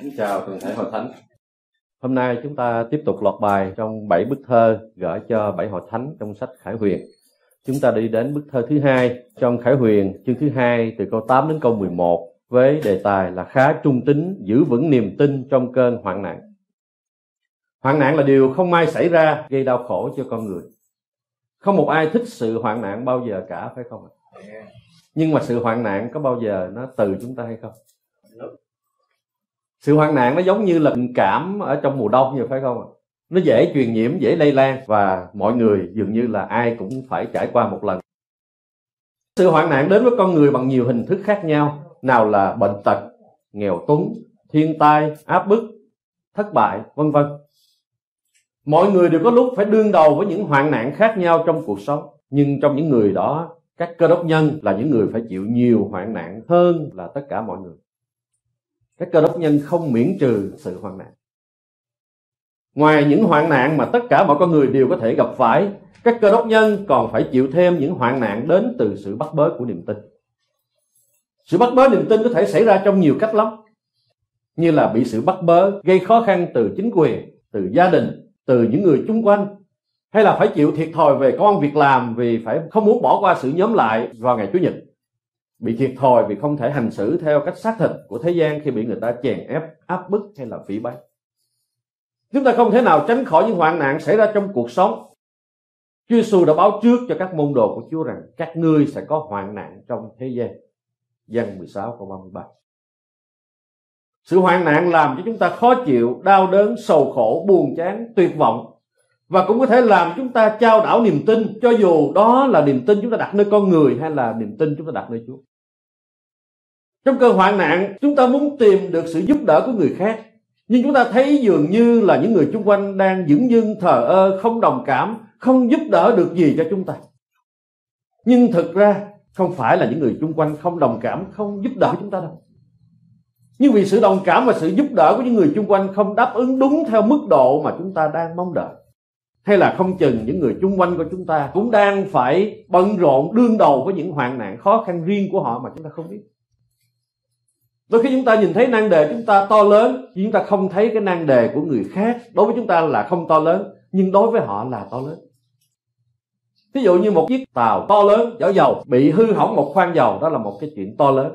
Kính chào toàn thể hội thánh. Hôm nay chúng ta tiếp tục lọt bài trong bảy bức thơ gửi cho bảy hội thánh trong sách Khải Huyền. Chúng ta đi đến bức thơ thứ hai trong Khải Huyền chương thứ hai từ câu 8 đến câu 11 với đề tài là khá trung tính giữ vững niềm tin trong cơn hoạn nạn. Hoạn nạn là điều không may xảy ra gây đau khổ cho con người. Không một ai thích sự hoạn nạn bao giờ cả phải không ạ? Nhưng mà sự hoạn nạn có bao giờ nó từ chúng ta hay không? Sự hoạn nạn nó giống như là tình cảm ở trong mùa đông vậy, phải không ạ? Nó dễ truyền nhiễm, dễ lây lan và mọi người dường như là ai cũng phải trải qua một lần. Sự hoạn nạn đến với con người bằng nhiều hình thức khác nhau, nào là bệnh tật, nghèo túng, thiên tai, áp bức, thất bại, vân vân. Mọi người đều có lúc phải đương đầu với những hoạn nạn khác nhau trong cuộc sống, nhưng trong những người đó, các cơ đốc nhân là những người phải chịu nhiều hoạn nạn hơn là tất cả mọi người các cơ đốc nhân không miễn trừ sự hoạn nạn. Ngoài những hoạn nạn mà tất cả mọi con người đều có thể gặp phải, các cơ đốc nhân còn phải chịu thêm những hoạn nạn đến từ sự bắt bớ của niềm tin. Sự bắt bớ niềm tin có thể xảy ra trong nhiều cách lắm, như là bị sự bắt bớ gây khó khăn từ chính quyền, từ gia đình, từ những người chung quanh, hay là phải chịu thiệt thòi về công việc làm vì phải không muốn bỏ qua sự nhóm lại vào ngày chủ nhật bị thiệt thòi vì không thể hành xử theo cách xác thịt của thế gian khi bị người ta chèn ép áp bức hay là phỉ báng chúng ta không thể nào tránh khỏi những hoạn nạn xảy ra trong cuộc sống Chúa Giêsu đã báo trước cho các môn đồ của Chúa rằng các ngươi sẽ có hoạn nạn trong thế gian. Giăng 16 câu 33. Sự hoạn nạn làm cho chúng ta khó chịu, đau đớn, sầu khổ, buồn chán, tuyệt vọng và cũng có thể làm chúng ta trao đảo niềm tin cho dù đó là niềm tin chúng ta đặt nơi con người hay là niềm tin chúng ta đặt nơi Chúa. Trong cơn hoạn nạn, chúng ta muốn tìm được sự giúp đỡ của người khác. Nhưng chúng ta thấy dường như là những người xung quanh đang dững dưng thờ ơ, không đồng cảm, không giúp đỡ được gì cho chúng ta. Nhưng thực ra không phải là những người xung quanh không đồng cảm, không giúp đỡ chúng ta đâu. Nhưng vì sự đồng cảm và sự giúp đỡ của những người xung quanh không đáp ứng đúng theo mức độ mà chúng ta đang mong đợi hay là không chừng những người chung quanh của chúng ta cũng đang phải bận rộn, đương đầu với những hoạn nạn khó khăn riêng của họ mà chúng ta không biết. Đôi khi chúng ta nhìn thấy nan đề chúng ta to lớn, nhưng chúng ta không thấy cái nan đề của người khác. Đối với chúng ta là không to lớn, nhưng đối với họ là to lớn. Ví dụ như một chiếc tàu to lớn, chở dầu, bị hư hỏng một khoang dầu, đó là một cái chuyện to lớn.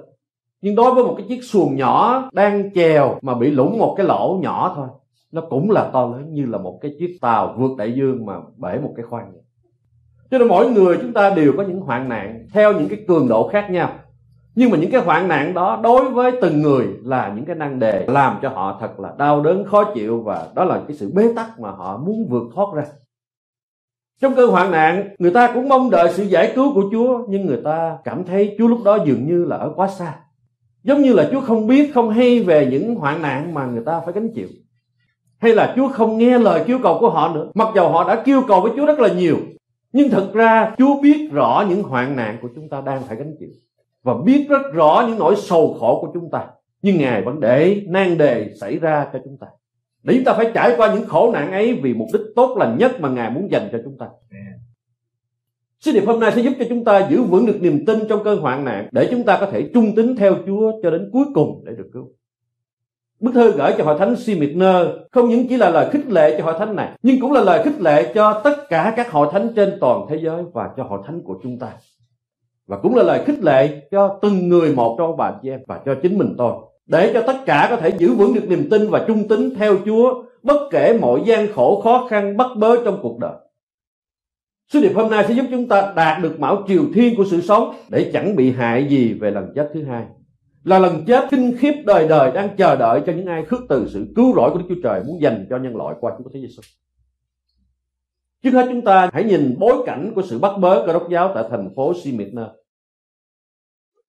Nhưng đối với một cái chiếc xuồng nhỏ đang chèo mà bị lủng một cái lỗ nhỏ thôi nó cũng là to lớn như là một cái chiếc tàu vượt đại dương mà bể một cái khoang vậy. cho nên mỗi người chúng ta đều có những hoạn nạn theo những cái cường độ khác nhau. Nhưng mà những cái hoạn nạn đó đối với từng người là những cái năng đề làm cho họ thật là đau đớn, khó chịu và đó là cái sự bế tắc mà họ muốn vượt thoát ra. Trong cơn hoạn nạn, người ta cũng mong đợi sự giải cứu của chúa, nhưng người ta cảm thấy chúa lúc đó dường như là ở quá xa. Giống như là chúa không biết, không hay về những hoạn nạn mà người ta phải gánh chịu hay là Chúa không nghe lời kêu cầu của họ nữa mặc dầu họ đã kêu cầu với Chúa rất là nhiều nhưng thực ra Chúa biết rõ những hoạn nạn của chúng ta đang phải gánh chịu và biết rất rõ những nỗi sầu khổ của chúng ta nhưng Ngài vẫn để nan đề xảy ra cho chúng ta để chúng ta phải trải qua những khổ nạn ấy vì mục đích tốt lành nhất mà Ngài muốn dành cho chúng ta. Sứ điệp hôm nay sẽ giúp cho chúng ta giữ vững được niềm tin trong cơn hoạn nạn để chúng ta có thể trung tín theo Chúa cho đến cuối cùng để được cứu. Bức thư gửi cho hội thánh Simitner không những chỉ là lời khích lệ cho hội thánh này, nhưng cũng là lời khích lệ cho tất cả các hội thánh trên toàn thế giới và cho hội thánh của chúng ta. Và cũng là lời khích lệ cho từng người một trong bà chị em và cho chính mình tôi. Để cho tất cả có thể giữ vững được niềm tin và trung tín theo Chúa bất kể mọi gian khổ khó khăn bắt bớ trong cuộc đời. Sứ điệp hôm nay sẽ giúp chúng ta đạt được mão triều thiên của sự sống để chẳng bị hại gì về lần chết thứ hai là lần chết kinh khiếp đời đời đang chờ đợi cho những ai khước từ sự cứu rỗi của Đức Chúa Trời muốn dành cho nhân loại qua Chúa Thế Giêsu. Trước hết chúng ta hãy nhìn bối cảnh của sự bắt bớ cơ đốc giáo tại thành phố Smyrna.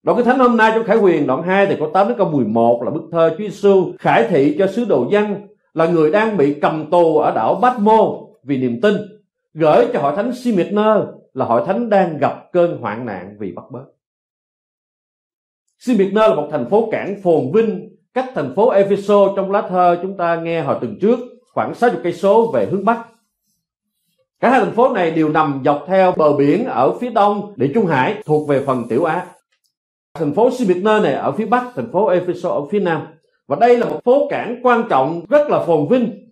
Đoạn cái thánh hôm nay, trong Khải Huyền đoạn 2 thì có 8 đến câu 11 là bức thơ Chúa Giêsu khải thị cho sứ đồ dân là người đang bị cầm tù ở đảo Bát Mô vì niềm tin, gửi cho hội thánh Smyrna là hội thánh đang gặp cơn hoạn nạn vì bắt bớ. Smyrna là một thành phố cảng phồn vinh cách thành phố Epheso trong lá thơ chúng ta nghe hồi tuần trước khoảng 60 cây số về hướng bắc. Cả hai thành phố này đều nằm dọc theo bờ biển ở phía đông địa Trung Hải thuộc về phần Tiểu Á. Thành phố Smyrna này ở phía bắc, thành phố Epheso ở phía nam. và đây là một phố cảng quan trọng rất là phồn vinh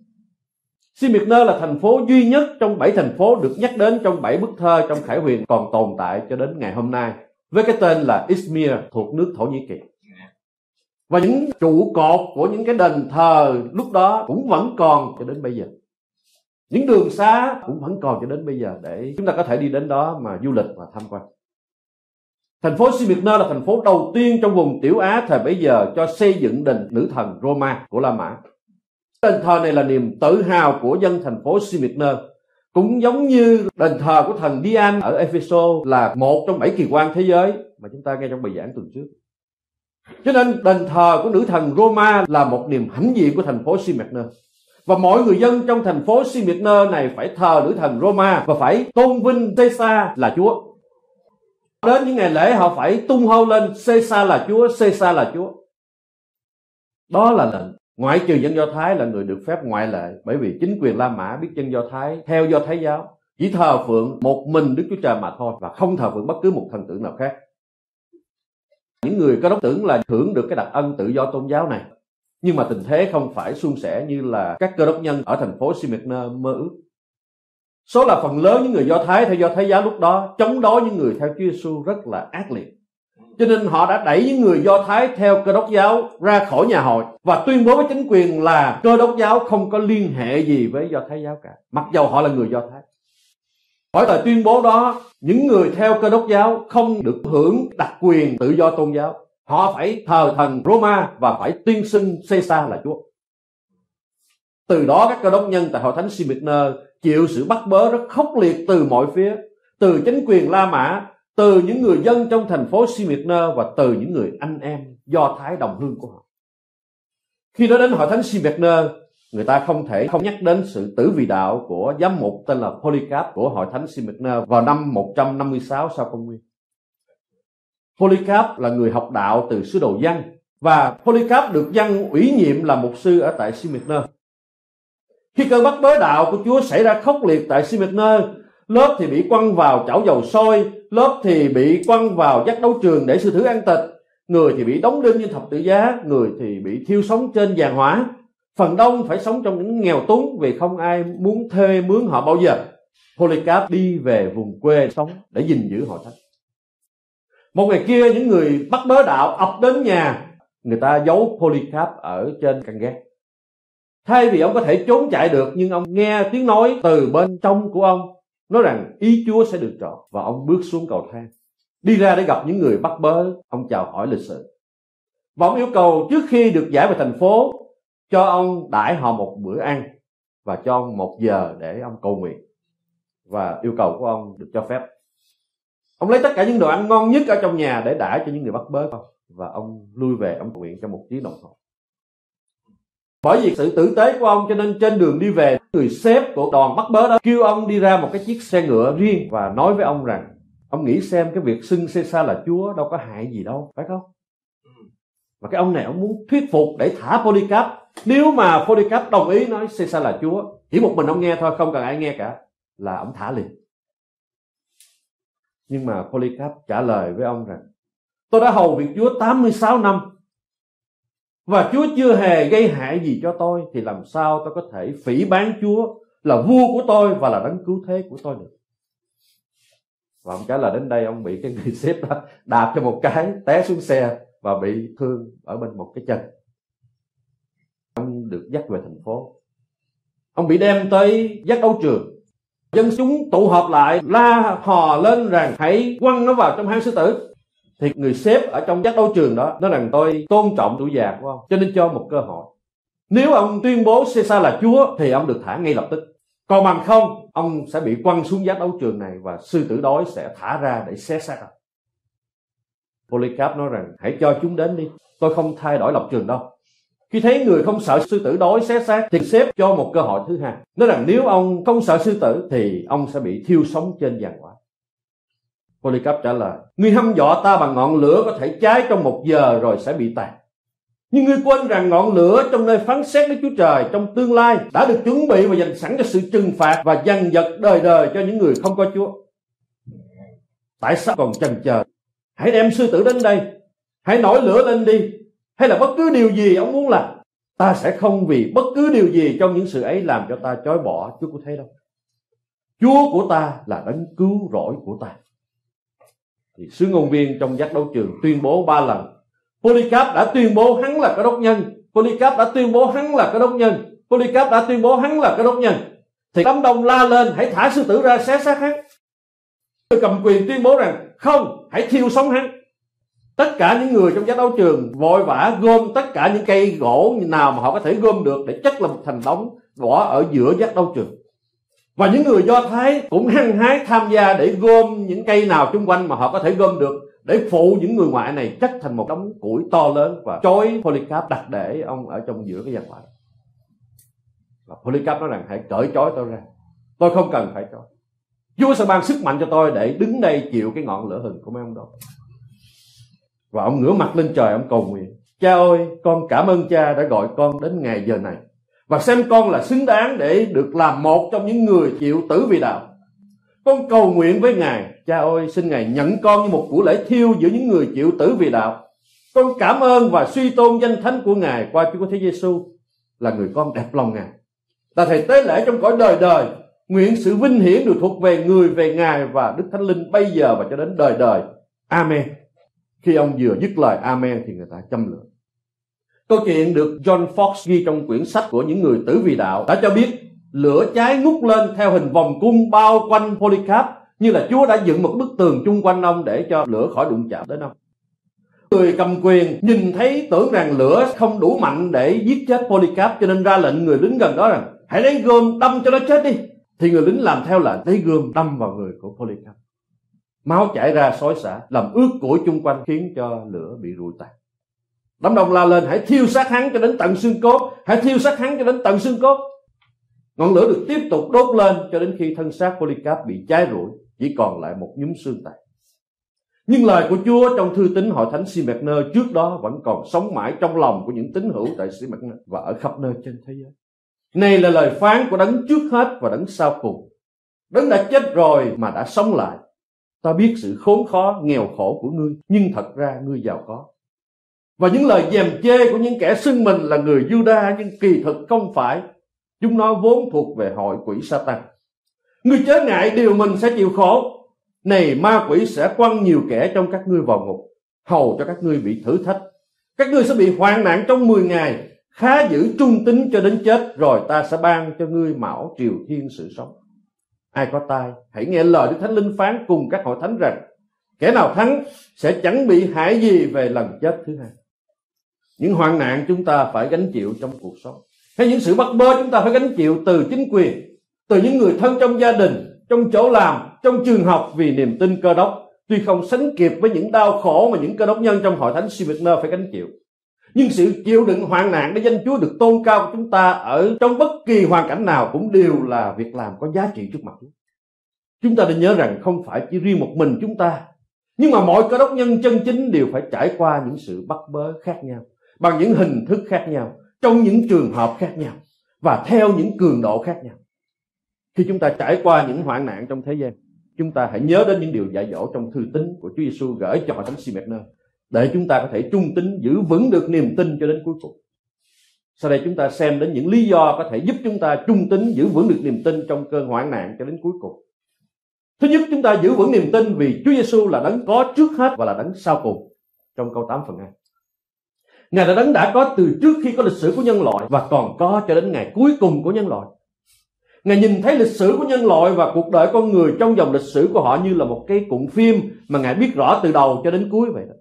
Smyrna là thành phố duy nhất trong bảy thành phố được nhắc đến trong bảy bức thơ trong Khải Huyền còn tồn tại cho đến ngày hôm nay với cái tên là Izmir thuộc nước Thổ Nhĩ Kỳ. Và những trụ cột của những cái đền thờ lúc đó cũng vẫn còn cho đến bây giờ. Những đường xá cũng vẫn còn cho đến bây giờ để chúng ta có thể đi đến đó mà du lịch và tham quan. Thành phố Smyrna là thành phố đầu tiên trong vùng Tiểu Á thời bấy giờ cho xây dựng đền nữ thần Roma của La Mã. Đền thờ này là niềm tự hào của dân thành phố Smyrna. Cũng giống như đền thờ của thần Dian ở Epheso là một trong bảy kỳ quan thế giới mà chúng ta nghe trong bài giảng tuần trước. Cho nên đền thờ của nữ thần Roma là một niềm hãnh diện của thành phố Smyrna. Và mọi người dân trong thành phố Smyrna này phải thờ nữ thần Roma và phải tôn vinh Caesar là Chúa. Đến những ngày lễ họ phải tung hô lên Caesar là Chúa, Caesar là Chúa. Đó là lệnh ngoại trừ dân do thái là người được phép ngoại lệ, bởi vì chính quyền la mã biết dân do thái theo do thái giáo, chỉ thờ phượng một mình đức chúa trời mà thôi và không thờ phượng bất cứ một thần tượng nào khác. Những người có đốc tưởng là hưởng được cái đặc ân tự do tôn giáo này. Nhưng mà tình thế không phải suôn sẻ như là các cơ đốc nhân ở thành phố Smyrna mơ ước. Số là phần lớn những người do thái theo do thái giáo lúc đó, chống đối những người theo Chúa Giêsu rất là ác liệt cho nên họ đã đẩy những người Do Thái theo cơ đốc giáo ra khỏi nhà hội và tuyên bố với chính quyền là cơ đốc giáo không có liên hệ gì với Do Thái giáo cả. Mặc dầu họ là người Do Thái. Hỏi lời tuyên bố đó, những người theo cơ đốc giáo không được hưởng đặc quyền tự do tôn giáo. Họ phải thờ thần Roma và phải tuyên xưng Caesar là Chúa. Từ đó các cơ đốc nhân tại hội thánh Smyrna chịu sự bắt bớ rất khốc liệt từ mọi phía, từ chính quyền La Mã từ những người dân trong thành phố Smyrna và từ những người anh em do thái đồng hương của họ. Khi nói đến hội thánh Smyrna, người ta không thể không nhắc đến sự tử vì đạo của giám mục tên là Polycarp của hội thánh Smyrna vào năm 156 sau công nguyên. Polycarp là người học đạo từ sứ đồ dân và Polycarp được dân ủy nhiệm là mục sư ở tại Smyrna. Khi cơn bắt bớ đạo của Chúa xảy ra khốc liệt tại Smyrna, lớp thì bị quăng vào chảo dầu sôi, lớp thì bị quăng vào giác đấu trường để sư thứ ăn tịch. Người thì bị đóng đinh như thập tự giá, người thì bị thiêu sống trên giàn hỏa phần đông phải sống trong những nghèo túng vì không ai muốn thuê mướn họ bao giờ. Polycarp đi về vùng quê sống để gìn giữ họ thánh một ngày kia, những người bắt bớ đạo ập đến nhà. Người ta giấu Polycarp ở trên căn gác. Thay vì ông có thể trốn chạy được, nhưng ông nghe tiếng nói từ bên trong của ông nói rằng ý Chúa sẽ được trọn và ông bước xuống cầu thang. Đi ra để gặp những người bắt bớ, ông chào hỏi lịch sự. Và ông yêu cầu trước khi được giải về thành phố, cho ông đãi họ một bữa ăn và cho ông một giờ để ông cầu nguyện và yêu cầu của ông được cho phép. Ông lấy tất cả những đồ ăn ngon nhất ở trong nhà để đãi cho những người bắt bớ. Và ông lui về, ông nguyện trong một tiếng đồng hồ bởi vì sự tử tế của ông cho nên trên đường đi về, người sếp của đoàn bắt bớ đó kêu ông đi ra một cái chiếc xe ngựa riêng và nói với ông rằng, ông nghĩ xem cái việc xưng Caesar là chúa đâu có hại gì đâu, phải không? Và cái ông này ông muốn thuyết phục để thả Polycarp. Nếu mà Polycarp đồng ý nói Caesar là chúa, chỉ một mình ông nghe thôi, không cần ai nghe cả, là ông thả liền. Nhưng mà Polycarp trả lời với ông rằng, tôi đã hầu việc chúa 86 năm và Chúa chưa hề gây hại gì cho tôi, thì làm sao tôi có thể phỉ bán Chúa là vua của tôi và là đấng cứu thế của tôi được? Và ông trả lời đến đây ông bị cái người xếp đó đạp cho một cái, té xuống xe và bị thương ở bên một cái chân. Ông được dắt về thành phố. Ông bị đem tới giác đấu trường. Dân chúng tụ họp lại, la hò lên rằng, hãy quăng nó vào trong hang sư tử thì người sếp ở trong các đấu trường đó, nói rằng tôi tôn trọng tuổi già của ông, cho nên cho một cơ hội. Nếu ông tuyên bố Caesar là chúa, thì ông được thả ngay lập tức. Còn bằng không, ông sẽ bị quăng xuống giác đấu trường này và sư tử đói sẽ thả ra để xé xác ông. Polycarp nói rằng, hãy cho chúng đến đi, tôi không thay đổi lập trường đâu. Khi thấy người không sợ sư tử đói xé xác, thì sếp cho một cơ hội thứ hai. Nói rằng nếu ông không sợ sư tử, thì ông sẽ bị thiêu sống trên giàn quả. Polycarp trả lời Ngươi hâm dọa ta bằng ngọn lửa có thể cháy trong một giờ rồi sẽ bị tàn nhưng ngươi quên rằng ngọn lửa trong nơi phán xét Đức Chúa Trời trong tương lai đã được chuẩn bị và dành sẵn cho sự trừng phạt và dằn vật đời đời cho những người không có Chúa. Tại sao còn chần chờ? Hãy đem sư tử đến đây. Hãy nổi lửa lên đi. hay là bất cứ điều gì ông muốn làm, ta sẽ không vì bất cứ điều gì trong những sự ấy làm cho ta chối bỏ Chúa có thấy đâu Chúa của ta là đấng cứu rỗi của ta thì sứ ngôn viên trong giác đấu trường tuyên bố ba lần. Polycarp đã tuyên bố hắn là cái đốc nhân. Polycarp đã tuyên bố hắn là cái đốc nhân. Polycarp đã tuyên bố hắn là cái đốc nhân. Thì đám đông la lên, hãy thả sư tử ra xé xác hắn. Người cầm quyền tuyên bố rằng, không, hãy thiêu sống hắn. Tất cả những người trong giác đấu trường vội vã gom tất cả những cây gỗ nào mà họ có thể gom được để chất làm một thành đống bỏ ở giữa giác đấu trường và những người do thái cũng hăng hái tham gia để gom những cây nào xung quanh mà họ có thể gom được, để phụ những người ngoại này chất thành một đống củi to lớn và chói Polycarp đặt để ông ở trong giữa cái gian ngoại. Và Polycarp nói rằng, hãy cởi chói tôi ra. Tôi không cần phải chói. Chúa sẽ ban sức mạnh cho tôi để đứng đây chịu cái ngọn lửa hừng của mấy ông đó và ông ngửa mặt lên trời, ông cầu nguyện. Cha ơi, con cảm ơn cha đã gọi con đến ngày giờ này và xem con là xứng đáng để được làm một trong những người chịu tử vì đạo. Con cầu nguyện với ngài, cha ơi, xin ngài nhận con như một của lễ thiêu giữa những người chịu tử vì đạo. Con cảm ơn và suy tôn danh thánh của ngài qua chúa thế giêsu là người con đẹp lòng ngài. Là thầy tế lễ trong cõi đời đời, nguyện sự vinh hiển được thuộc về người, về ngài và đức thánh linh bây giờ và cho đến đời đời. Amen. Khi ông vừa dứt lời amen thì người ta châm lửa câu chuyện được John Fox ghi trong quyển sách của những người tử vì đạo, đã cho biết lửa cháy ngút lên theo hình vòng cung bao quanh Polycarp, như là Chúa đã dựng một bức tường chung quanh ông để cho lửa khỏi đụng chạm đến ông. Người cầm quyền nhìn thấy tưởng rằng lửa không đủ mạnh để giết chết Polycarp, cho nên ra lệnh người lính gần đó rằng, hãy lấy gươm đâm cho nó chết đi. Thì người lính làm theo lệnh lấy gươm đâm vào người của Polycarp. Máu chảy ra xối xả, làm ướt củi chung quanh, khiến cho lửa bị rụi tàn đám đông la lên hãy thiêu sát hắn cho đến tận xương cốt hãy thiêu sát hắn cho đến tận xương cốt ngọn lửa được tiếp tục đốt lên cho đến khi thân xác Polycarp bị cháy rụi chỉ còn lại một nhúm xương tàn nhưng lời của Chúa trong thư tín hội thánh Simener trước đó vẫn còn sống mãi trong lòng của những tín hữu tại Simener và ở khắp nơi trên thế giới. Này là lời phán của đấng trước hết và đấng sau cùng. Đấng đã chết rồi mà đã sống lại Ta biết sự khốn khó, nghèo khổ của ngươi, nhưng thật ra ngươi giàu có. Và những lời dèm chê của những kẻ xưng mình là người Juda nhưng kỳ thực không phải. Chúng nó vốn thuộc về hội quỷ Satan. Ngươi chớ ngại điều mình sẽ chịu khổ. Này ma quỷ sẽ quăng nhiều kẻ trong các ngươi vào ngục, hầu cho các ngươi bị thử thách. Các ngươi sẽ bị hoạn nạn trong 10 ngày, khá giữ trung tính cho đến chết, rồi ta sẽ ban cho ngươi mão triều thiên sự sống. Ai có tai, hãy nghe lời Đức Thánh Linh phán cùng các hội thánh rằng kẻ nào thắng sẽ chẳng bị hại gì về lần chết thứ hai. Những hoạn nạn chúng ta phải gánh chịu trong cuộc sống. Hay những sự bắt bớ chúng ta phải gánh chịu từ chính quyền, từ những người thân trong gia đình, trong chỗ làm, trong trường học vì niềm tin cơ đốc. Tuy không sánh kịp với những đau khổ mà những cơ đốc nhân trong hội thánh Simener phải gánh chịu. Nhưng sự chịu đựng hoạn nạn để danh Chúa được tôn cao của chúng ta ở trong bất kỳ hoàn cảnh nào cũng đều là việc làm có giá trị trước mặt Chúa. Chúng ta nên nhớ rằng không phải chỉ riêng một mình chúng ta, nhưng mà mọi cơ đốc nhân chân chính đều phải trải qua những sự bắt bớ khác nhau, bằng những hình thức khác nhau, trong những trường hợp khác nhau và theo những cường độ khác nhau. Khi chúng ta trải qua những hoạn nạn trong thế gian, chúng ta hãy nhớ đến những điều dạy dỗ trong thư tín của Chúa Giêsu gửi cho hội thánh Simener để chúng ta có thể trung tín giữ vững được niềm tin cho đến cuối cùng. Sau đây chúng ta xem đến những lý do có thể giúp chúng ta trung tín giữ vững được niềm tin trong cơn hoạn nạn cho đến cuối cùng. Thứ nhất chúng ta giữ vững niềm tin vì Chúa Giêsu là đấng có trước hết và là đấng sau cùng trong câu 8 phần 2. Ngài là đấng đã có từ trước khi có lịch sử của nhân loại và còn có cho đến ngày cuối cùng của nhân loại. Ngài nhìn thấy lịch sử của nhân loại và cuộc đời con người trong dòng lịch sử của họ như là một cái cuộn phim mà Ngài biết rõ từ đầu cho đến cuối vậy đó.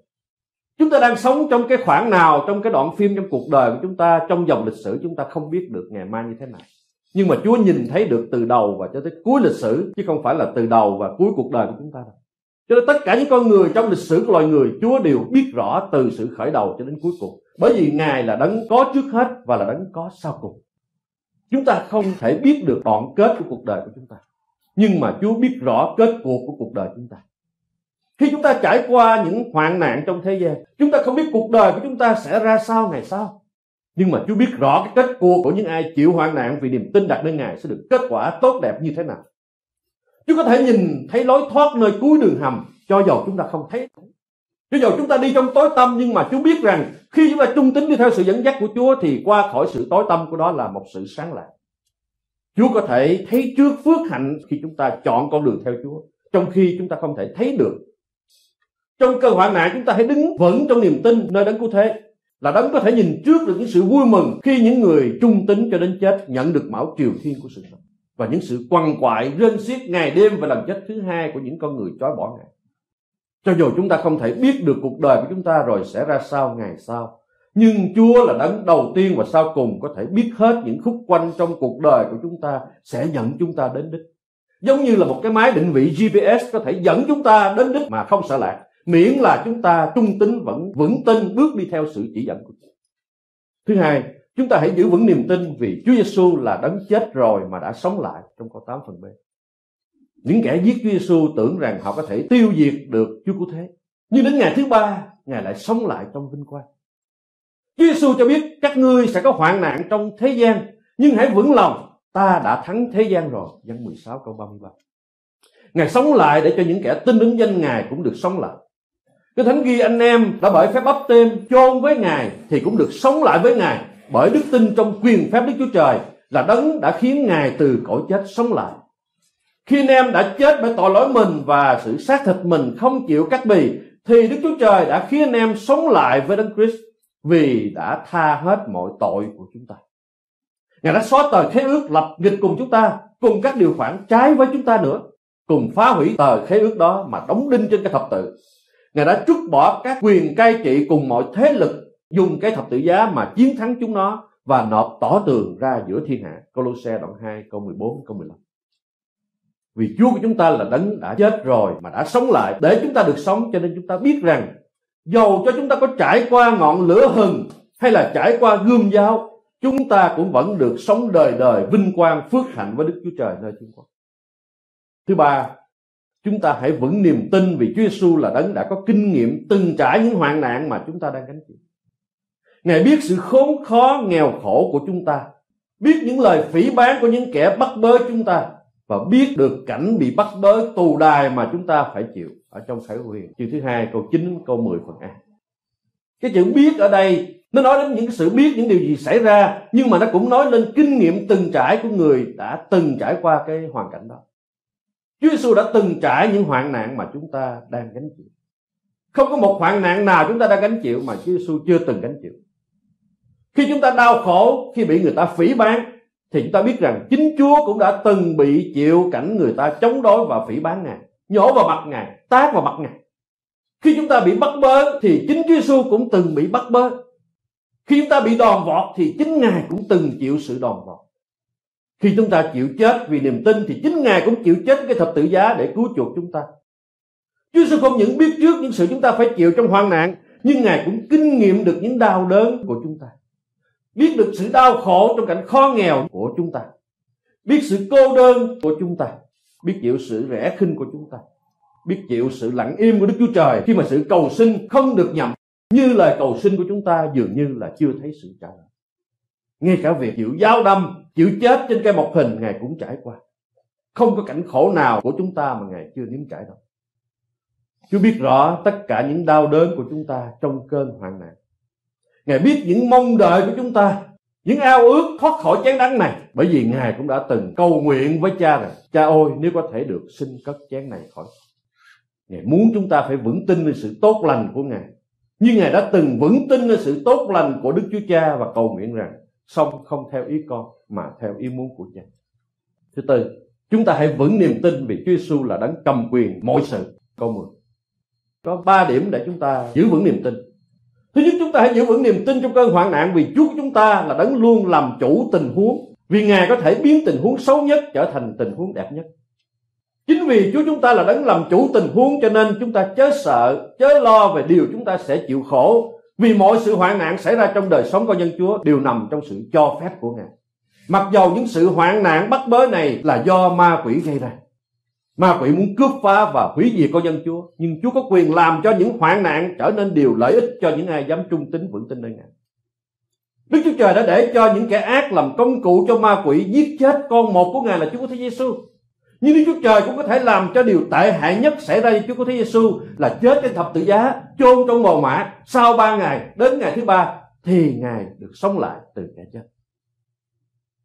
Chúng ta đang sống trong cái khoảng nào, trong cái đoạn phim, trong cuộc đời của chúng ta, trong dòng lịch sử chúng ta không biết được ngày mai như thế nào. Nhưng mà Chúa nhìn thấy được từ đầu và cho tới cuối lịch sử, chứ không phải là từ đầu và cuối cuộc đời của chúng ta đâu. Cho nên tất cả những con người trong lịch sử của loài người, Chúa đều biết rõ từ sự khởi đầu cho đến cuối cùng. Bởi vì Ngài là đấng có trước hết và là đấng có sau cùng. Chúng ta không thể biết được đoạn kết của cuộc đời của chúng ta. Nhưng mà Chúa biết rõ kết cuộc của cuộc đời chúng ta. Khi chúng ta trải qua những hoạn nạn trong thế gian, chúng ta không biết cuộc đời của chúng ta sẽ ra sao ngày sau. Nhưng mà Chúa biết rõ cái kết cuộc của những ai chịu hoạn nạn vì niềm tin đặt nơi Ngài sẽ được kết quả tốt đẹp như thế nào. Chúa có thể nhìn thấy lối thoát nơi cuối đường hầm cho dầu chúng ta không thấy cho dù chúng ta đi trong tối tâm nhưng mà Chúa biết rằng khi chúng ta trung tín đi theo sự dẫn dắt của Chúa thì qua khỏi sự tối tâm của đó là một sự sáng lạc. Chúa có thể thấy trước phước hạnh khi chúng ta chọn con đường theo Chúa, trong khi chúng ta không thể thấy được. Trong cơ hoạn nạn chúng ta hãy đứng vững trong niềm tin nơi đấng cứu thế là đấng có thể nhìn trước được những sự vui mừng khi những người trung tín cho đến chết nhận được mão triều thiên của sự sống và những sự quằn quại rên xiết ngày đêm và lần chết thứ hai của những con người trói bỏ ngài cho dù chúng ta không thể biết được cuộc đời của chúng ta rồi sẽ ra sao ngày sau nhưng Chúa là đấng đầu tiên và sau cùng có thể biết hết những khúc quanh trong cuộc đời của chúng ta sẽ dẫn chúng ta đến đích. Giống như là một cái máy định vị GPS có thể dẫn chúng ta đến đích mà không sợ lạc. Miễn là chúng ta trung tín vẫn vững tin bước đi theo sự chỉ dẫn của Chúa. Thứ hai, chúng ta hãy giữ vững niềm tin vì Chúa Giêsu là đấng chết rồi mà đã sống lại trong câu 8 phần B. Những kẻ giết Chúa Giêsu tưởng rằng họ có thể tiêu diệt được Chúa Cứu Thế. Nhưng đến ngày thứ ba, Ngài lại sống lại trong vinh quang. Chúa Giêsu cho biết các ngươi sẽ có hoạn nạn trong thế gian, nhưng hãy vững lòng, ta đã thắng thế gian rồi. Dân 16 câu 33. Ngài sống lại để cho những kẻ tin ứng danh Ngài cũng được sống lại. Cái thánh ghi anh em đã bởi phép bắp tên chôn với Ngài thì cũng được sống lại với Ngài bởi đức tin trong quyền phép Đức Chúa Trời là đấng đã khiến Ngài từ cõi chết sống lại. Khi anh em đã chết bởi tội lỗi mình và sự xác thịt mình không chịu cắt bì thì Đức Chúa Trời đã khiến anh em sống lại với Đấng Christ vì đã tha hết mọi tội của chúng ta. Ngài đã xóa tờ khế ước lập nghịch cùng chúng ta, cùng các điều khoản trái với chúng ta nữa, cùng phá hủy tờ khế ước đó mà đóng đinh trên cái thập tự. Ngài đã trút bỏ các quyền cai trị cùng mọi thế lực dùng cái thập tự giá mà chiến thắng chúng nó và nộp tỏ tường ra giữa thiên hạ. Colosse đoạn 2 câu 14 câu 15. Vì Chúa của chúng ta là đấng đã chết rồi mà đã sống lại để chúng ta được sống cho nên chúng ta biết rằng dầu cho chúng ta có trải qua ngọn lửa hừng hay là trải qua gươm giáo chúng ta cũng vẫn được sống đời đời vinh quang phước hạnh với Đức Chúa Trời nơi thiên quốc. Thứ ba, chúng ta hãy vững niềm tin vì Chúa Giêsu là đấng đã có kinh nghiệm từng trải những hoạn nạn mà chúng ta đang gánh chịu. Ngài biết sự khốn khó nghèo khổ của chúng ta, biết những lời phỉ báng của những kẻ bắt bớ chúng ta và biết được cảnh bị bắt bớ tù đài mà chúng ta phải chịu ở trong khải huyền chương thứ hai câu 9 câu 10 phần A. Cái chữ biết ở đây nó nói đến những sự biết những điều gì xảy ra nhưng mà nó cũng nói lên kinh nghiệm từng trải của người đã từng trải qua cái hoàn cảnh đó. Chúa Giêsu đã từng trải những hoạn nạn mà chúng ta đang gánh chịu. Không có một hoạn nạn nào chúng ta đang gánh chịu mà Chúa Giêsu chưa từng gánh chịu. Khi chúng ta đau khổ, khi bị người ta phỉ bán thì chúng ta biết rằng chính Chúa cũng đã từng bị chịu cảnh người ta chống đối và phỉ bán Ngài, nhổ vào mặt Ngài, tác vào mặt Ngài. Khi chúng ta bị bắt bớ thì chính Chúa Giêsu cũng từng bị bắt bớ. Khi chúng ta bị đòn vọt thì chính Ngài cũng từng chịu sự đòn vọt. Khi chúng ta chịu chết vì niềm tin thì chính Ngài cũng chịu chết cái thập tự giá để cứu chuộc chúng ta. Chúa Giêsu không những biết trước những sự chúng ta phải chịu trong hoạn nạn, nhưng Ngài cũng kinh nghiệm được những đau đớn của chúng ta biết được sự đau khổ trong cảnh khó nghèo của chúng ta. Biết sự cô đơn của chúng ta. Biết chịu sự rẻ khinh của chúng ta. Biết chịu sự lặng im của Đức Chúa Trời khi mà sự cầu xin không được nhầm, như lời cầu xin của chúng ta dường như là chưa thấy sự trả lời. Ngay cả việc chịu giáo đâm, chịu chết trên cây mộc hình, ngài cũng trải qua. Không có cảnh khổ nào của chúng ta mà ngài chưa nếm trải đâu. Chúa biết rõ tất cả những đau đớn của chúng ta trong cơn hoạn nạn. Ngài biết những mong đợi của chúng ta, những ao ước thoát khỏi chén đắng này. Bởi vì ngài cũng đã từng cầu nguyện với cha rằng, cha ơi, nếu có thể được xin cất chén này khỏi. Ngài muốn chúng ta phải vững tin về sự tốt lành của ngài. Như ngài đã từng vững tin về sự tốt lành của đức chúa cha và cầu nguyện rằng, xong không theo ý con, mà theo ý muốn của cha. Thứ tư, chúng ta hãy vững niềm tin vì chúa giêsu là đấng cầm quyền mọi sự. Câu 10 có ba điểm để chúng ta giữ vững niềm tin. Thứ nhất chúng ta hãy giữ vững niềm tin trong cơn hoạn nạn vì Chúa của chúng ta là đấng luôn làm chủ tình huống. Vì Ngài có thể biến tình huống xấu nhất trở thành tình huống đẹp nhất. Chính vì Chúa chúng ta là đấng làm chủ tình huống cho nên chúng ta chớ sợ, chớ lo về điều chúng ta sẽ chịu khổ. Vì mọi sự hoạn nạn xảy ra trong đời sống con nhân Chúa đều nằm trong sự cho phép của Ngài. Mặc dầu những sự hoạn nạn bắt bớ này là do ma quỷ gây ra. Ma quỷ muốn cướp phá và hủy diệt con dân Chúa. Nhưng Chúa có quyền làm cho những hoạn nạn trở nên điều lợi ích cho những ai dám trung tín vững tin nơi Ngài. Đức Chúa Trời đã để cho những kẻ ác làm công cụ cho ma quỷ giết chết con một của Ngài là Chúa Thế Giêsu. Nhưng Đức Chúa Trời cũng có thể làm cho điều tệ hại nhất xảy ra cho Chúa của Thế Giêsu là chết trên thập tự giá, chôn trong mồ mã. Sau ba ngày, đến ngày thứ ba, thì Ngài được sống lại từ kẻ chết.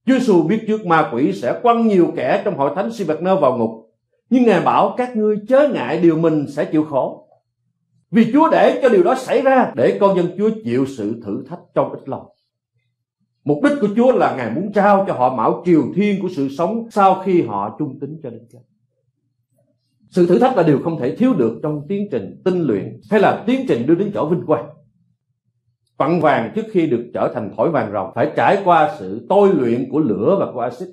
Chúa Giêsu biết trước ma quỷ sẽ quăng nhiều kẻ trong hội thánh si nơ vào ngục. Nhưng Ngài bảo các ngươi chớ ngại điều mình sẽ chịu khổ. Vì Chúa để cho điều đó xảy ra để con dân Chúa chịu sự thử thách trong ít lòng. Mục đích của Chúa là Ngài muốn trao cho họ mão triều thiên của sự sống sau khi họ trung tín cho đến chết. Sự thử thách là điều không thể thiếu được trong tiến trình tinh luyện hay là tiến trình đưa đến chỗ vinh quang. Phận vàng trước khi được trở thành thỏi vàng rồng phải trải qua sự tôi luyện của lửa và của axit.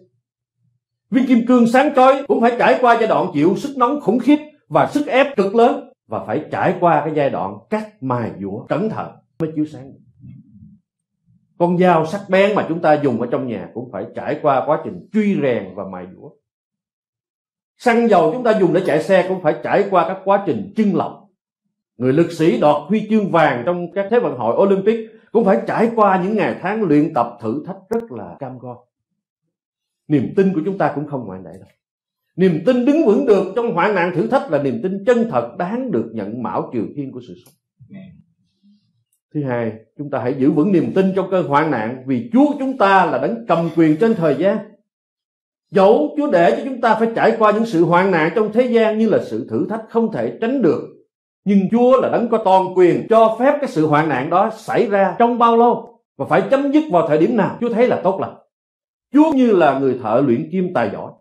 Viên kim cương sáng chói cũng phải trải qua giai đoạn chịu sức nóng khủng khiếp và sức ép cực lớn và phải trải qua cái giai đoạn cắt mài dũa cẩn thận mới chiếu sáng. Con dao sắc bén mà chúng ta dùng ở trong nhà cũng phải trải qua quá trình truy rèn và mài dũa. Xăng dầu chúng ta dùng để chạy xe cũng phải trải qua các quá trình trưng lọc. Người lực sĩ đoạt huy chương vàng trong các thế vận hội olympic cũng phải trải qua những ngày tháng luyện tập thử thách rất là cam go niềm tin của chúng ta cũng không ngoại lệ đâu. Niềm tin đứng vững được trong hoạn nạn thử thách là niềm tin chân thật đáng được nhận mão triều thiên của sự sống. Thứ hai, chúng ta hãy giữ vững niềm tin trong cơn hoạn nạn vì chúa chúng ta là đấng cầm quyền trên thời gian. Dẫu chúa để cho chúng ta phải trải qua những sự hoạn nạn trong thế gian như là sự thử thách không thể tránh được, nhưng chúa là đấng có toàn quyền cho phép cái sự hoạn nạn đó xảy ra trong bao lâu và phải chấm dứt vào thời điểm nào. Chúa thấy là tốt lành chúa như là người thợ luyện kim tài giỏi.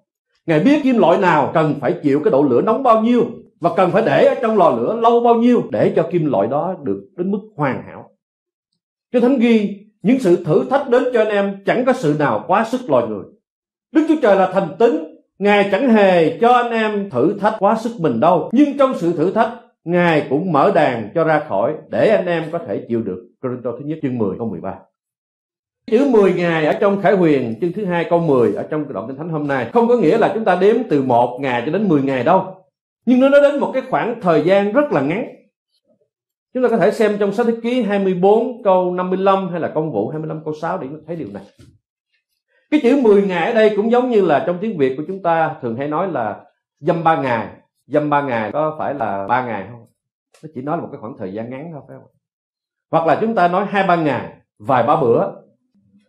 Ngài biết kim loại nào cần phải chịu cái độ lửa nóng bao nhiêu và cần phải để ở trong lò lửa lâu bao nhiêu để cho kim loại đó được đến mức hoàn hảo. Cho thánh ghi, những sự thử thách đến cho anh em chẳng có sự nào quá sức loài người. Đức chúa trời là thành tín, ngài chẳng hề cho anh em thử thách quá sức mình đâu. Nhưng trong sự thử thách, ngài cũng mở đàn cho ra khỏi để anh em có thể chịu được. Corinto thứ nhất chương 10 câu 13 Chữ 10 ngày ở trong Khải Huyền chương thứ hai câu 10 ở trong đoạn kinh thánh hôm nay không có nghĩa là chúng ta đếm từ một ngày cho đến 10 ngày đâu. Nhưng nó nói đến một cái khoảng thời gian rất là ngắn. Chúng ta có thể xem trong sách thế ký 24 câu 55 hay là công vụ 25 câu 6 để thấy điều này. Cái chữ 10 ngày ở đây cũng giống như là trong tiếng Việt của chúng ta thường hay nói là dâm 3 ngày. Dâm 3 ngày có phải là 3 ngày không? Nó chỉ nói là một cái khoảng thời gian ngắn thôi phải không? Hoặc là chúng ta nói hai ba ngày, vài ba bữa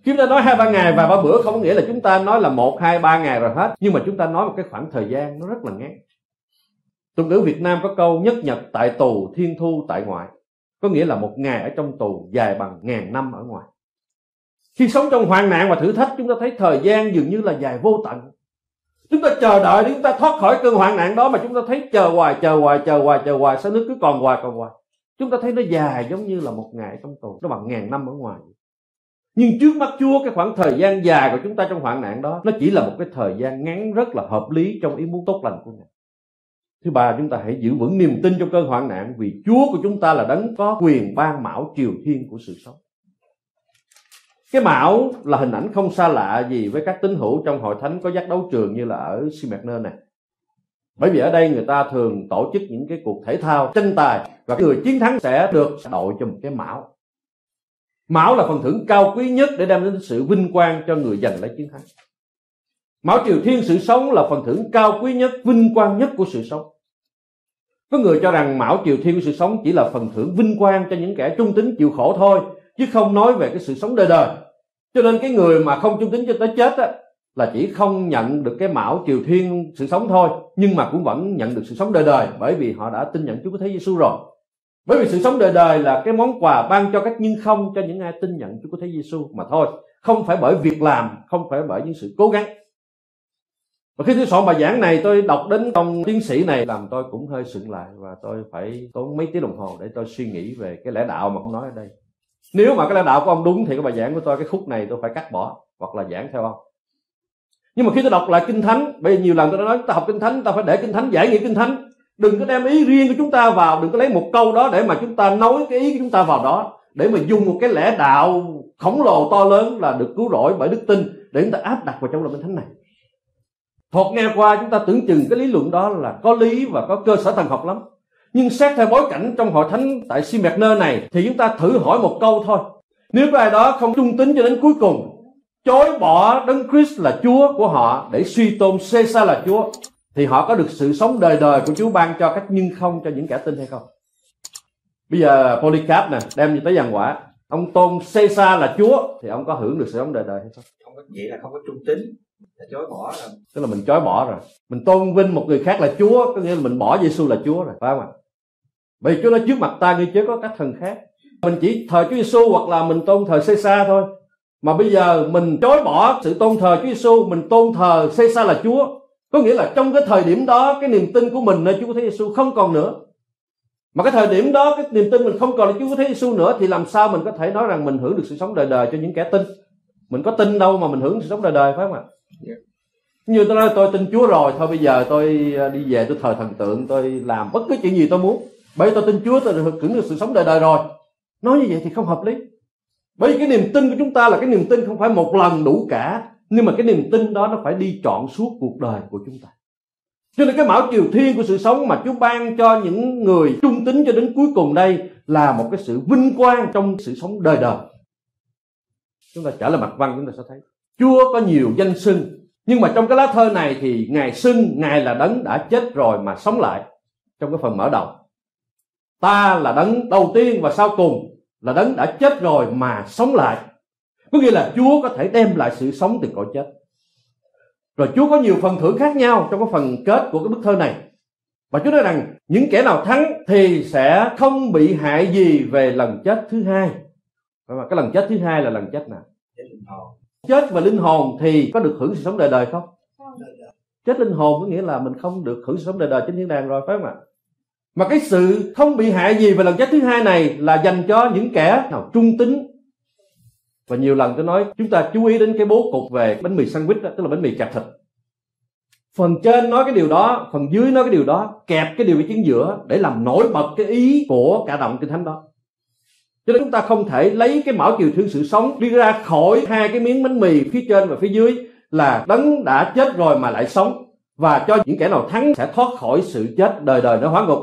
chúng ta nói hai, ba ngày và ba bữa không có nghĩa là chúng ta nói là một, hai, ba ngày rồi hết. Nhưng mà chúng ta nói một cái khoảng thời gian nó rất là ngắn. Tục ngữ việt nam có câu nhất nhật tại tù, thiên thu tại ngoại. Có nghĩa là một ngày ở trong tù dài bằng ngàn năm ở ngoài. Khi sống trong hoạn nạn và thử thách, chúng ta thấy thời gian dường như là dài vô tận. Chúng ta chờ đợi để chúng ta thoát khỏi cơn hoạn nạn đó mà chúng ta thấy chờ hoài chờ hoài chờ hoài chờ hoài, sao nước cứ còn hoài còn hoài. Chúng ta thấy nó dài giống như là một ngày trong tù. Nó bằng ngàn năm ở ngoài nhưng trước mắt Chúa, cái khoảng thời gian dài của chúng ta trong hoạn nạn đó, nó chỉ là một cái thời gian ngắn, rất là hợp lý trong ý muốn tốt lành của Ngài. Thứ ba, chúng ta hãy giữ vững niềm tin trong cơn hoạn nạn, vì Chúa của chúng ta là đấng có quyền ban mão triều thiên của sự sống. Cái mão là hình ảnh không xa lạ gì với các tín hữu trong hội thánh có giác đấu trường như là ở Smyrna này. Bởi vì ở đây người ta thường tổ chức những cái cuộc thể thao tranh tài và người chiến thắng sẽ được đội cho một cái mão Mão là phần thưởng cao quý nhất để đem đến sự vinh quang cho người giành lấy chiến thắng. Mão Triều Thiên sự sống là phần thưởng cao quý nhất, vinh quang nhất của sự sống. Có người cho rằng Mão Triều Thiên của sự sống chỉ là phần thưởng vinh quang cho những kẻ trung tín chịu khổ thôi, chứ không nói về cái sự sống đời đời. Cho nên cái người mà không trung tín cho tới chết á, là chỉ không nhận được cái mão triều thiên sự sống thôi nhưng mà cũng vẫn nhận được sự sống đời đời bởi vì họ đã tin nhận Chúa Thế Giêsu rồi bởi vì sự sống đời đời là cái món quà ban cho các nhưng không cho những ai tin nhận Chúa Thế Giêsu mà thôi. Không phải bởi việc làm, không phải bởi những sự cố gắng. Và khi tôi soạn bài giảng này, tôi đọc đến ông tiến sĩ này, làm tôi cũng hơi sững lại và tôi phải tốn mấy tiếng đồng hồ để tôi suy nghĩ về cái lẽ đạo mà ông nói ở đây. Nếu mà cái lẽ đạo của ông đúng thì cái bài giảng của tôi, cái khúc này tôi phải cắt bỏ hoặc là giảng theo ông. Nhưng mà khi tôi đọc lại kinh thánh bây giờ nhiều lần tôi đã nói, ta học kinh thánh, ta phải để kinh thánh giải nghĩa kinh thánh đừng có đem ý riêng của chúng ta vào, đừng có lấy một câu đó để mà chúng ta nói cái ý của chúng ta vào đó. Để mà dùng một cái lẽ đạo khổng lồ to lớn là được cứu rỗi bởi đức tin để chúng ta áp đặt vào trong lòng kinh thánh này. Thoạt nghe qua chúng ta tưởng chừng cái lý luận đó là có lý và có cơ sở thần học lắm. Nhưng xét theo bối cảnh trong hội thánh tại Simerner này thì chúng ta thử hỏi một câu thôi. Nếu có ai đó không trung tín cho đến cuối cùng, chối bỏ đấng Christ là Chúa của họ để suy tôn Caesar là Chúa thì họ có được sự sống đời đời của Chúa ban cho cách nhưng không cho những kẻ tin hay không? Bây giờ Polycarp nè đem tới giàn quả ông tôn Caesar là Chúa thì ông có hưởng được sự sống đời đời hay không? Không có vậy là không có trung tín là chối bỏ rồi. Tức là mình chối bỏ rồi. Mình tôn vinh một người khác là Chúa có nghĩa là mình bỏ Giêsu là Chúa rồi phải không ạ? Bởi Chúa nói trước mặt ta ngươi chớ có các thần khác. Mình chỉ thờ Chúa Giêsu hoặc là mình tôn thờ Caesar thôi. Mà bây giờ mình chối bỏ sự tôn thờ Chúa Giêsu mình tôn thờ Caesar là Chúa có nghĩa là trong cái thời điểm đó cái niềm tin của mình nơi Chúa Thế Giêsu không còn nữa. Mà cái thời điểm đó cái niềm tin mình không còn là Chúa Thế Giêsu nữa thì làm sao mình có thể nói rằng mình hưởng được sự sống đời đời cho những kẻ tin? Mình có tin đâu mà mình hưởng sự sống đời đời phải không ạ? Yeah. như tôi nói tôi tin Chúa rồi thôi bây giờ tôi à, đi về tôi thờ thần tượng tôi làm bất cứ chuyện gì tôi muốn. Bởi tôi tin Chúa tôi được hưởng được sự sống đời đời rồi. Nói như vậy thì không hợp lý. Bởi vì cái niềm tin của chúng ta là cái niềm tin không phải một lần đủ cả nhưng mà cái niềm tin đó nó phải đi trọn suốt cuộc đời của chúng ta cho nên cái mão triều thiên của sự sống mà Chúa ban cho những người trung tín cho đến cuối cùng đây là một cái sự vinh quang trong sự sống đời đời. Chúng ta trở lại mặt văn chúng ta sẽ thấy, Chúa có nhiều danh xưng nhưng mà trong cái lá thơ này thì Ngài xưng Ngài là đấng đã chết rồi mà sống lại trong cái phần mở đầu. Ta là đấng đầu tiên và sau cùng là đấng đã chết rồi mà sống lại. Có nghĩa là Chúa có thể đem lại sự sống từ cõi chết. Rồi Chúa có nhiều phần thưởng khác nhau trong cái phần kết của cái bức thơ này. Và Chúa nói rằng những kẻ nào thắng thì sẽ không bị hại gì về lần chết thứ hai. Và cái lần chết thứ hai là lần chết nào? Chết linh hồn. Chết và linh hồn thì có được hưởng sự sống đời đời không? Chết linh hồn có nghĩa là mình không được hưởng sự sống đời đời trên thiên đàng rồi phải không ạ? Mà cái sự không bị hại gì về lần chết thứ hai này là dành cho những kẻ nào trung tính và nhiều lần tôi nói chúng ta chú ý đến cái bố cục về bánh mì sandwich đó, tức là bánh mì kẹp thịt. Phần trên nói cái điều đó phần dưới nói cái điều đó kẹp cái điều ở chính giữa để làm nổi bật cái ý của cả động kinh thánh đó. Cho nên chúng ta không thể lấy cái mão chiều thương sự sống đi ra khỏi hai cái miếng bánh mì phía trên và phía dưới là đấng đã chết rồi mà lại sống. Và cho những kẻ nào thắng sẽ thoát khỏi sự chết đời đời nó hóa ngục.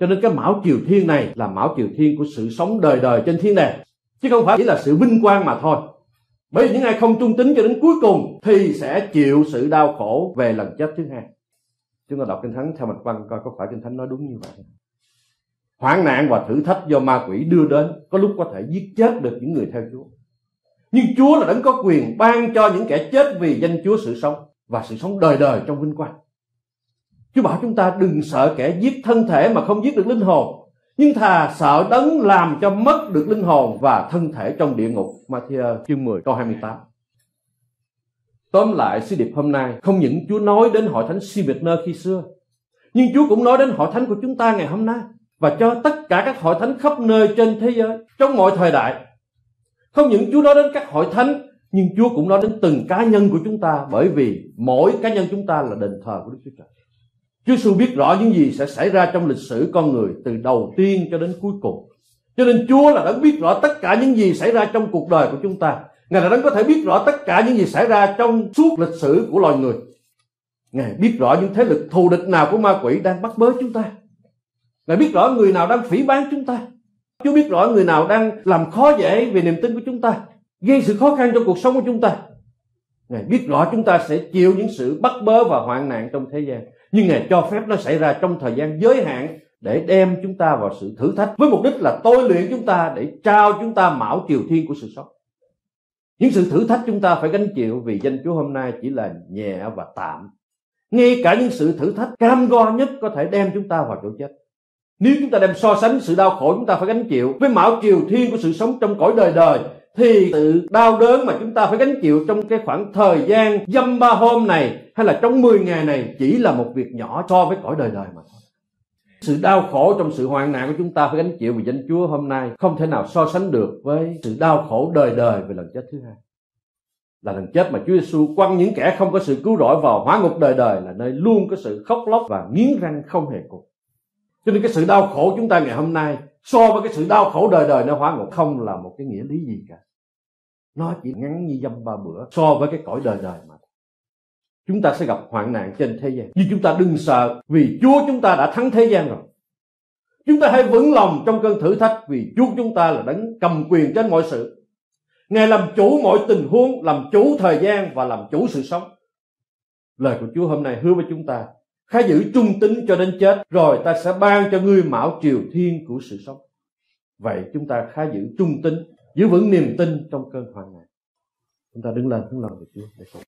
Cho nên cái mão triều thiên này là mão triều thiên của sự sống đời đời trên thiên đàng chứ không phải chỉ là sự vinh quang mà thôi. Bởi vì những ai không trung tín cho đến cuối cùng thì sẽ chịu sự đau khổ về lần chết thứ hai. Chúng ta đọc kinh thánh theo mạch văn, coi có phải kinh thánh nói đúng như vậy hoạn nạn và thử thách do ma quỷ đưa đến có lúc có thể giết chết được những người theo Chúa. Nhưng Chúa là đấng có quyền ban cho những kẻ chết vì danh Chúa sự sống và sự sống đời đời trong vinh quang. Chúa bảo chúng ta đừng sợ kẻ giết thân thể mà không giết được linh hồn nhưng thà sợ đấng làm cho mất được linh hồn và thân thể trong địa ngục. Matthew chương 10 câu 28 Tóm lại, sứ điệp hôm nay, không những Chúa nói đến hội thánh Simitner khi xưa, nhưng Chúa cũng nói đến hội thánh của chúng ta ngày hôm nay và cho tất cả các hội thánh khắp nơi trên thế giới trong mọi thời đại. Không những Chúa nói đến các hội thánh, nhưng Chúa cũng nói đến từng cá nhân của chúng ta bởi vì mỗi cá nhân chúng ta là đền thờ của Đức Chúa Trời. Chúa Giêsu biết rõ những gì sẽ xảy ra trong lịch sử con người từ đầu tiên cho đến cuối cùng. Cho nên Chúa là đã biết rõ tất cả những gì xảy ra trong cuộc đời của chúng ta. Ngài là đã có thể biết rõ tất cả những gì xảy ra trong suốt lịch sử của loài người. Ngài biết rõ những thế lực thù địch nào của ma quỷ đang bắt bớ chúng ta. Ngài biết rõ người nào đang phỉ bán chúng ta. Chúa biết rõ người nào đang làm khó dễ về niềm tin của chúng ta, gây sự khó khăn trong cuộc sống của chúng ta. Ngài biết rõ chúng ta sẽ chịu những sự bắt bớ và hoạn nạn trong thế gian nhưng ngài cho phép nó xảy ra trong thời gian giới hạn để đem chúng ta vào sự thử thách. Với mục đích là tôi luyện chúng ta để trao chúng ta mão triều thiên của sự sống. Những sự thử thách chúng ta phải gánh chịu vì danh Chúa hôm nay chỉ là nhẹ và tạm. Ngay cả những sự thử thách cam go nhất có thể đem chúng ta vào chỗ chết. Nếu chúng ta đem so sánh sự đau khổ chúng ta phải gánh chịu với mão triều thiên của sự sống trong cõi đời đời, thì sự đau đớn mà chúng ta phải gánh chịu trong cái khoảng thời gian dăm ba hôm này hay là trong 10 ngày này chỉ là một việc nhỏ so với cõi đời đời mà thôi. Sự đau khổ trong sự hoạn nạn của chúng ta phải gánh chịu vì danh Chúa hôm nay không thể nào so sánh được với sự đau khổ đời đời về lần chết thứ hai. Là lần chết mà Chúa Giêsu quăng những kẻ không có sự cứu rỗi vào hóa ngục đời đời là nơi luôn có sự khóc lóc và nghiến răng không hề cùng. Cho nên cái sự đau khổ chúng ta ngày hôm nay so với cái sự đau khổ đời đời nó hóa ngục không là một cái nghĩa lý gì cả nó chỉ ngắn như dăm ba bữa so với cái cõi đời đời mà chúng ta sẽ gặp hoạn nạn trên thế gian. Nhưng chúng ta đừng sợ, vì chúa chúng ta đã thắng thế gian rồi. Chúng ta hãy vững lòng trong cơn thử thách, vì chúa chúng ta là đấng cầm quyền trên mọi sự. Ngài làm chủ mọi tình huống, làm chủ thời gian và làm chủ sự sống. Lời của chúa hôm nay hứa với chúng ta khá giữ trung tín cho đến chết, rồi ta sẽ ban cho ngươi mão triều thiên của sự sống. Vậy chúng ta khá giữ trung tín, giữ vững niềm tin trong cơn hoạn nạn. Chúng ta đứng lên hướng lòng về Chúa để cầu